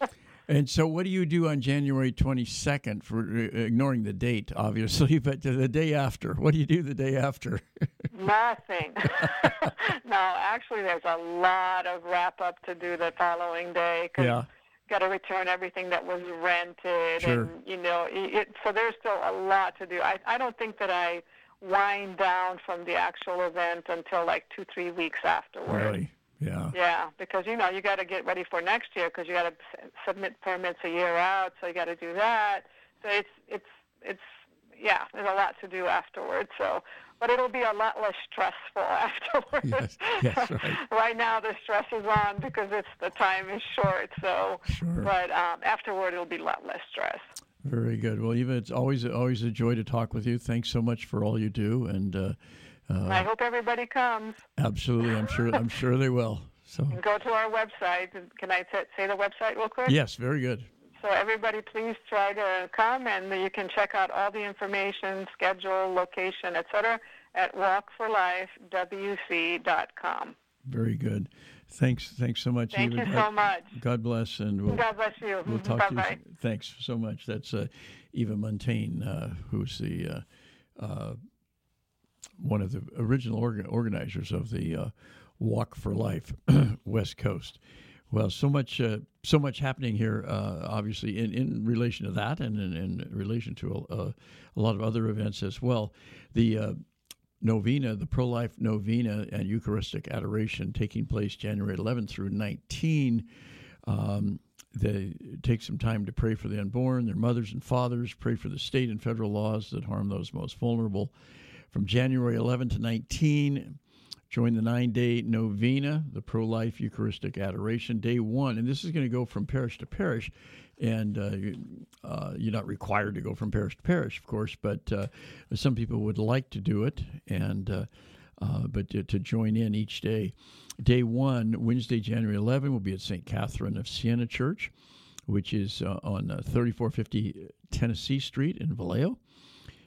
And so, what do you do on January 22nd for uh, ignoring the date, obviously, but the day after? What do you do the day after? Nothing. no, actually, there's a lot of wrap up to do the following day. Cause Yeah. Got to return everything that was rented, Sure. and you know, it, so there's still a lot to do. I I don't think that I wind down from the actual event until like two three weeks afterward. really? Yeah. Yeah, because you know you got to get ready for next year because you got to submit permits a year out, so you got to do that. So it's it's it's yeah, there's a lot to do afterwards. So, but it'll be a lot less stressful afterwards. Yes, yes, right. right now the stress is on because it's the time is short. So, Sure. but um, afterward it'll be a lot less stress. Very good. Well, Eva, it's always always a joy to talk with you. Thanks so much for all you do, and uh, I hope everybody comes. absolutely, I'm sure I'm sure they will. So, Go to our website. Can I say the website real quick? yes, very good. So everybody, please try to come, and you can check out all the information, schedule, location, etc. at walkforlifewc.com. Very good. Thanks. Thanks so much, Thank Eva. you so much. God bless, and we'll God bless you. We'll talk bye to you. Thanks so much. That's uh, Eva Muntean, uh, who's the uh, uh, one of the original orga- organizers of the uh, Walk for Life West Coast. Well, so much, uh, so much happening here. Uh, obviously, in, in relation to that, and in, in relation to a, a, lot of other events as well. The uh, novena, the pro life novena and Eucharistic adoration taking place January 11th through 19. Um, they take some time to pray for the unborn, their mothers and fathers, pray for the state and federal laws that harm those most vulnerable. From January 11 to 19, join the nine day novena, the pro life Eucharistic adoration, day one. And this is going to go from parish to parish. And uh, you- uh, you're not required to go from parish to parish, of course, but uh, some people would like to do it. And uh, uh, but to, to join in each day. Day one, Wednesday, January 11, will be at St. Catherine of Siena Church, which is uh, on uh, 3450 Tennessee Street in Vallejo.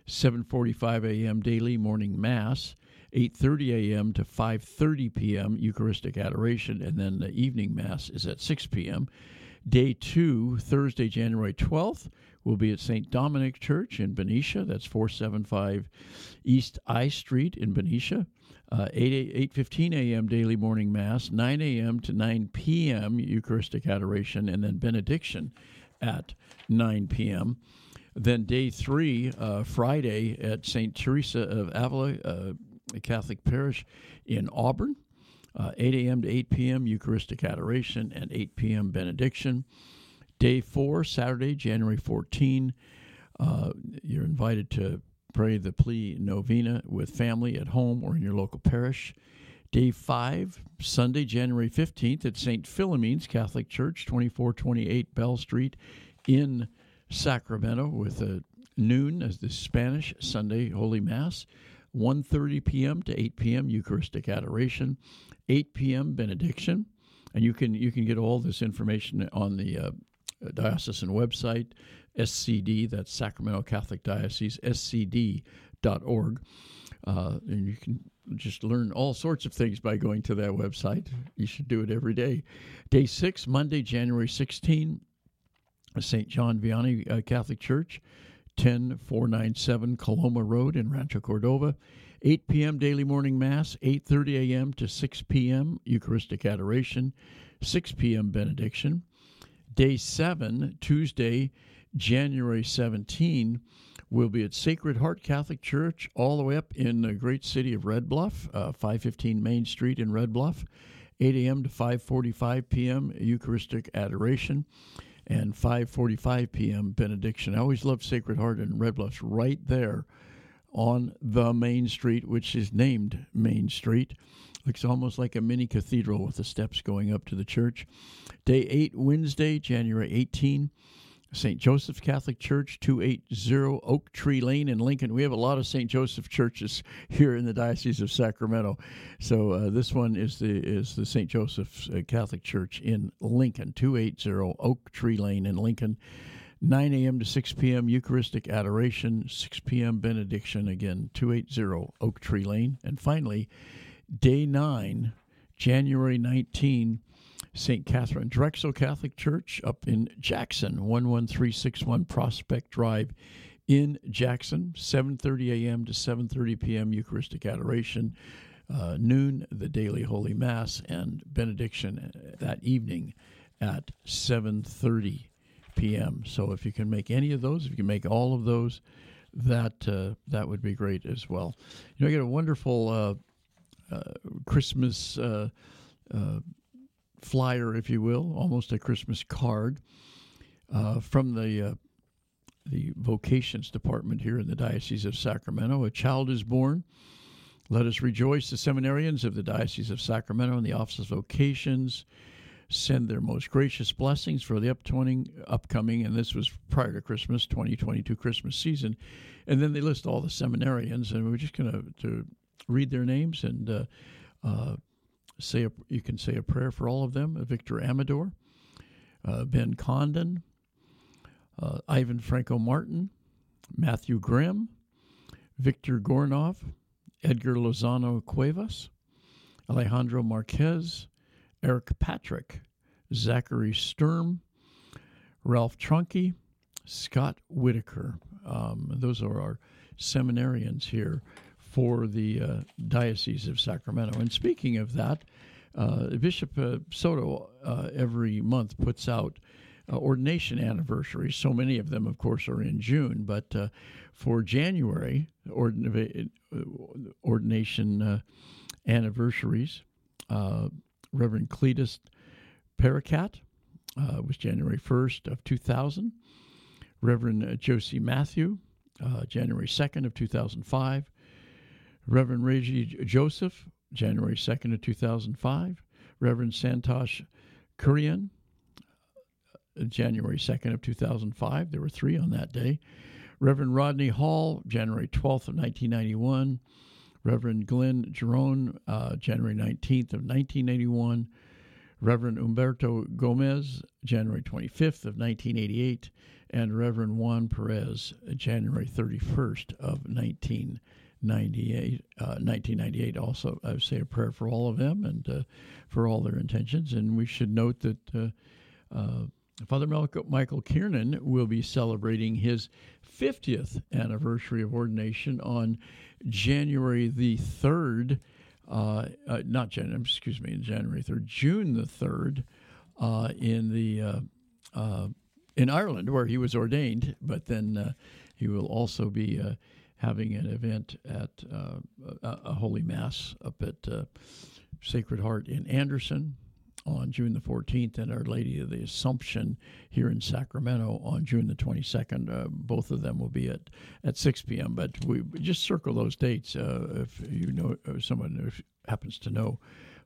7:45 a.m. daily morning mass, 8:30 a.m. to 5:30 p.m. Eucharistic adoration, and then the evening mass is at 6 p.m. Day two, Thursday, January 12th, will be at St. Dominic Church in Benicia. That's 475 East I Street in Benicia. Uh, 8, 8.15 a.m. daily morning mass, 9 a.m. to 9 p.m. Eucharistic adoration, and then benediction at 9 p.m. Then day three, uh, Friday at St. Teresa of Avila uh, Catholic Parish in Auburn. Uh, 8 a.m. to 8 p.m. Eucharistic adoration and 8 p.m. benediction. Day four, Saturday, January 14. Uh, you're invited to pray the plea novena with family at home or in your local parish. Day five, Sunday, January 15th at St. Philomene's Catholic Church, 2428 Bell Street in Sacramento with a noon as the Spanish Sunday Holy Mass. 1.30 p.m. to 8 p.m. Eucharistic adoration, 8 p.m. benediction, and you can you can get all this information on the uh, diocesan website, SCD, that's Sacramento Catholic Diocese, scd.org. Uh, and you can just learn all sorts of things by going to that website. You should do it every day. Day six, Monday, January 16, St. John Vianney uh, Catholic Church, 10497 Coloma Road in Rancho Cordova. 8 p.m. daily morning mass, 8:30 a.m. to 6 p.m. Eucharistic adoration, 6 p.m. benediction. Day 7, Tuesday, January 17, will be at Sacred Heart Catholic Church all the way up in the great city of Red Bluff, uh, 515 Main Street in Red Bluff. 8 a.m. to 5:45 p.m. Eucharistic adoration and 5:45 p.m. benediction. I always loved Sacred Heart and Red Bluffs right there on the main street, which is named Main Street. Looks almost like a mini cathedral with the steps going up to the church. Day 8, Wednesday, January 18. St. Joseph Catholic Church, 280 Oak Tree Lane in Lincoln. We have a lot of St. Joseph churches here in the Diocese of Sacramento. So uh, this one is the is the St. Joseph uh, Catholic Church in Lincoln, 280 Oak Tree Lane in Lincoln. 9 a.m. to 6 p.m. Eucharistic adoration, 6 p.m. benediction, again, 280 Oak Tree Lane. And finally, day 9, January 19, St. Katharine Drexel Catholic Church up in Jackson, 11361 Prospect Drive in Jackson, 7:30 a.m. to 7:30 p.m. Eucharistic adoration, uh, noon the daily Holy Mass and benediction that evening at 7:30 p.m. So if you can make any of those, if you can make all of those, that uh, that would be great as well. You know, I get a wonderful uh, uh Christmas uh, uh, flyer, if you will, almost a Christmas card uh, from the uh, the vocations department here in the Diocese of Sacramento. A child is born. Let us rejoice. The seminarians of the Diocese of Sacramento and the Office of Vocations send their most gracious blessings for the upcoming, upcoming, and this was prior to Christmas, 2022 Christmas season. And then they list all the seminarians, and we're just going to read their names and uh, uh, say a, you can say a prayer for all of them. Uh, Victor Amador, uh, Ben Condon, uh, Ivan Franco Martin, Matthew Grimm, Victor Gornov, Edgar Lozano Cuevas, Alejandro Marquez, Eric Patrick, Zachary Sturm, Ralph Trunke, Scott Whitaker. Um, those are our seminarians here for the uh, Diocese of Sacramento. And speaking of that, uh, Bishop uh, Soto uh, every month puts out uh, ordination anniversaries. So many of them, of course, are in June. But uh, for January, ordin- ordination anniversaries, Reverend Cletus Paracat was January 1st of 2000. Reverend Josie Matthew, January 2nd of 2005. Reverend Reggie Joseph, January 2nd of 2005. Reverend Santosh Kurian, uh, January 2nd of 2005. There were three on that day. Reverend Rodney Hall, January 12th of 1991. Reverend Glenn Jerome, uh, January 19th of 1981. Reverend Umberto Gomez, January 25th of 1988. And Reverend Juan Perez, January 31st of 1988. 98, uh, 1998 also I would say a prayer for all of them and uh, for all their intentions and we should note that uh, uh Father Michael Kiernan will be celebrating his 50th anniversary of ordination on January the 3rd. Uh, not January, excuse me, in January 3rd, June the 3rd, uh, in the in Ireland where he was ordained. But then he will also be having an event at a, a, Holy Mass up at Sacred Heart in Anderson on June the 14th and Our Lady of the Assumption here in Sacramento on June the 22nd. Uh, both of them will be at, at 6 p.m. But we just circle those dates uh, if you know uh, someone who happens to know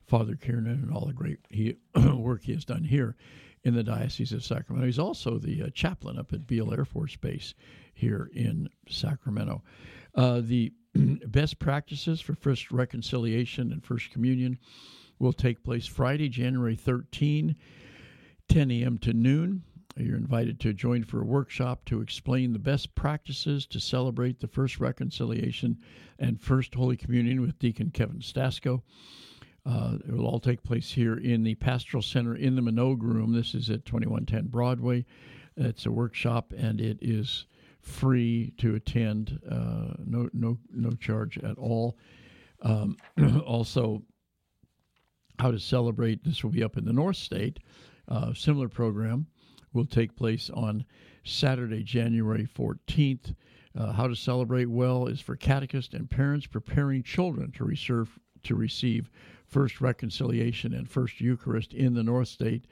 Father Kiernan and all the great he, work he has done here in the Diocese of Sacramento. He's also the uh, chaplain up at Beale Air Force Base here in Sacramento. Uh, the best practices for first reconciliation and first communion will take place Friday, January 13, 10 a.m. to noon. You're invited to join for a workshop to explain the best practices to celebrate the first reconciliation and first Holy Communion with Deacon Kevin Stasko. Uh, it will all take place here in the Pastoral Center in the Minogue Room. This is at 2110 Broadway. It's a workshop and it is free to attend, uh, no no no charge at all. Um, also, how to celebrate. This will be up in the North State. Uh, similar program will take place on Saturday, January 14th. Uh, how to celebrate well is for catechists and parents preparing children to receive to receive first reconciliation and first Eucharist in the North State.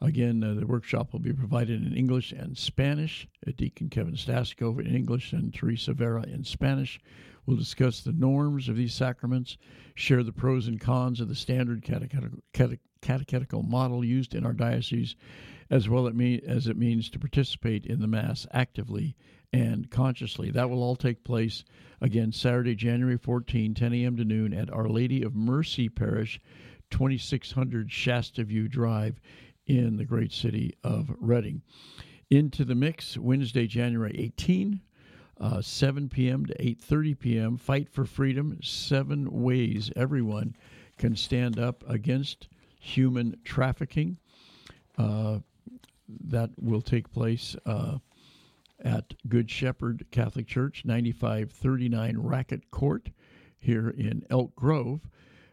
Again, uh, the workshop will be provided in English and Spanish. Deacon Kevin Stasko in English and Teresa Vera in Spanish. We'll discuss the norms of these sacraments, share the pros and cons of the standard catechetical, catechetical model used in our diocese, as well as it means to participate in the Mass actively and consciously. That will all take place again Saturday, January 14, 10 a.m. to noon at Our Lady of Mercy Parish, 2600 Shasta View Drive in the great city of Redding. Into the mix Wednesday, January 18, uh, 7 p.m. to 8:30 p.m. Fight for freedom. Seven ways everyone can stand up against human trafficking. Uh, that will take place uh, at Good Shepherd Catholic Church, 9539 Racket Court, here in Elk Grove.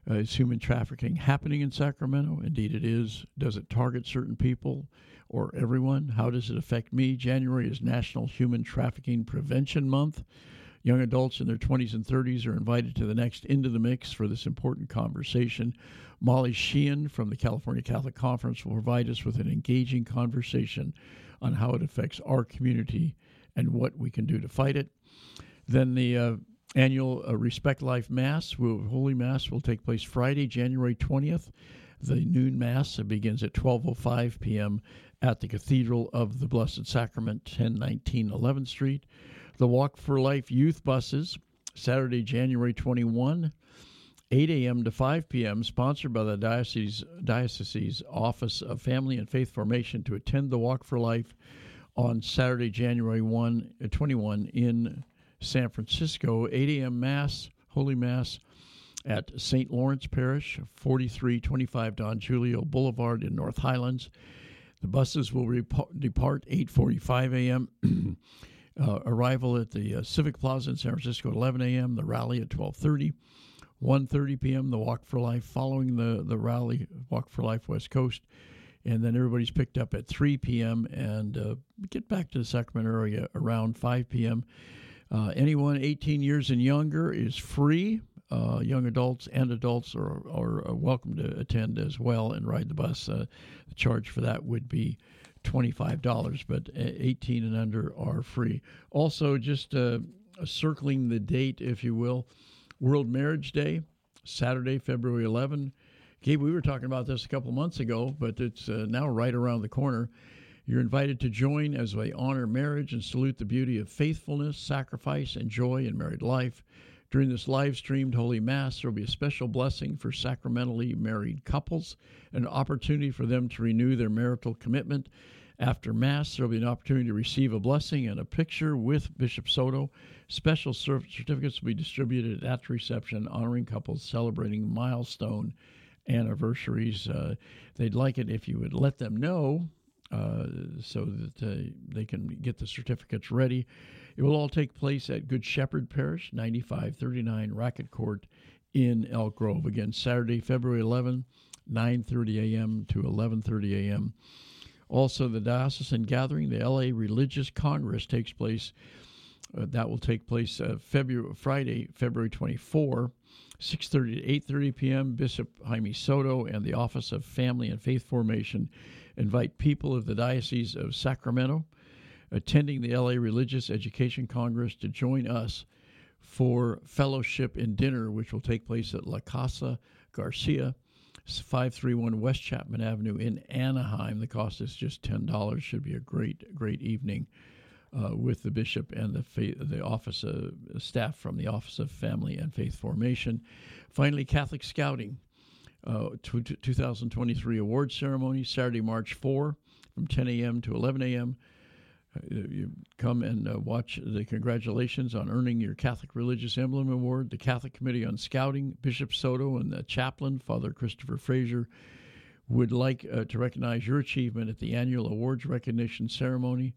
Uh, is human trafficking happening in Sacramento? Indeed, it is. Does it target certain people? or everyone? How does it affect me? January is National Human Trafficking Prevention Month. Young adults in their 20s and 30s are invited to the next Into the Mix for this important conversation. Molly Sheehan from the California Catholic Conference will provide us with an engaging conversation on how it affects our community and what we can do to fight it. Then the uh, annual uh, Respect Life Mass, will, Holy Mass, will take place Friday, January 20th. The noon Mass begins at 12.05 p.m at the Cathedral of the Blessed Sacrament, 1019 11th Street. The Walk for Life youth buses, Saturday, January 21, 8 a.m. to 5 p.m., sponsored by the Diocese, Diocese's Office of Family and Faith Formation to attend the Walk for Life on Saturday, January 1, uh, 21 in San Francisco. 8 a.m. Mass, Holy Mass at St. Lawrence Parish, 4325 Don Julio Boulevard in North Highlands. The buses will depart 8:45 a.m. uh, arrival at the uh, Civic Plaza in San Francisco at 11 a.m. The rally at 12:30. 1:30 p.m. The Walk for Life following the the rally Walk for Life West Coast, and then everybody's picked up at 3 p.m. and uh, get back to the Sacramento area around 5 p.m. Uh, anyone 18 years and younger is free uh, young adults and adults are, are, welcome to attend as well and ride the bus. Uh, the charge for that would be $25, but 18 and under are free. Also, just uh, circling the date, if you will, World Marriage Day, Saturday, February 11. Gabe, we were talking about this a couple months ago, but it's uh, now right around the corner. You're invited to join as we honor marriage and salute the beauty of faithfulness, sacrifice, and joy in married life. During this live streamed Holy Mass, there will be a special blessing for sacramentally married couples, an opportunity for them to renew their marital commitment. After Mass, there will be an opportunity to receive a blessing and a picture with Bishop Soto. Special certificates will be distributed at the reception, honoring couples celebrating milestone anniversaries. Uh, they'd like it if you would let them know uh, so that uh, they can get the certificates ready. It will all take place at Good Shepherd Parish, 9539 Racket Court in Elk Grove. Again, Saturday, February 11, 9:30 a.m. to 11:30 a.m. Also, the diocesan gathering, the LA Religious Congress, takes place. Uh, that will take place uh, February Friday, February 24, 6:30 to 8:30 p.m. Bishop Jaime Soto and the Office of Family and Faith Formation invite people of the Diocese of Sacramento attending the LA Religious Education Congress to join us for fellowship and dinner, which will take place at La Casa Garcia, 531 West Chapman Avenue in Anaheim. The cost is just $10. Should be a great, great evening. Uh, with the bishop and the faith, the office of staff from the Office of Family and Faith Formation. Finally, Catholic Scouting, uh, 2023 award ceremony Saturday, March 4, from 10 a.m. to 11 a.m. Uh, you come and uh, watch the congratulations on earning your Catholic Religious Emblem Award. The Catholic Committee on Scouting, Bishop Soto, and the chaplain, Father Christopher Frazier, would like uh, to recognize your achievement at the annual awards recognition ceremony.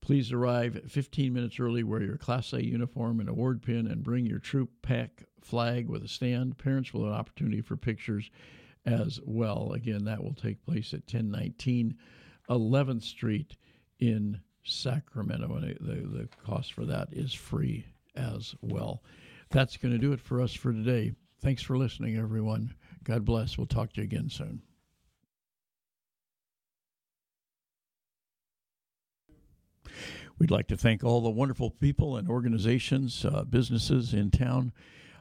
Please arrive 15 minutes early, wear your Class A uniform and award pin, and bring your troop pack flag with a stand. Parents will have an opportunity for pictures as well. Again, that will take place at 1019 11th Street in Sacramento. And the, the cost for that is free as well. That's going to do it for us for today. Thanks for listening, everyone. God bless. We'll talk to you again soon. We'd like to thank all the wonderful people and organizations, uh, businesses in town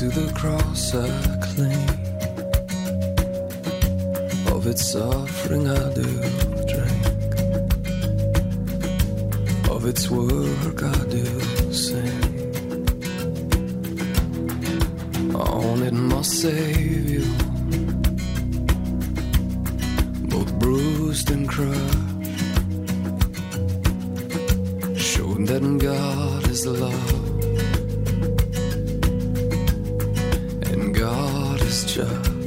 to the cross I cling. Of its suffering I do drink. Of its work I do sing. On it my Savior, both bruised and crushed, showing that God is love. Just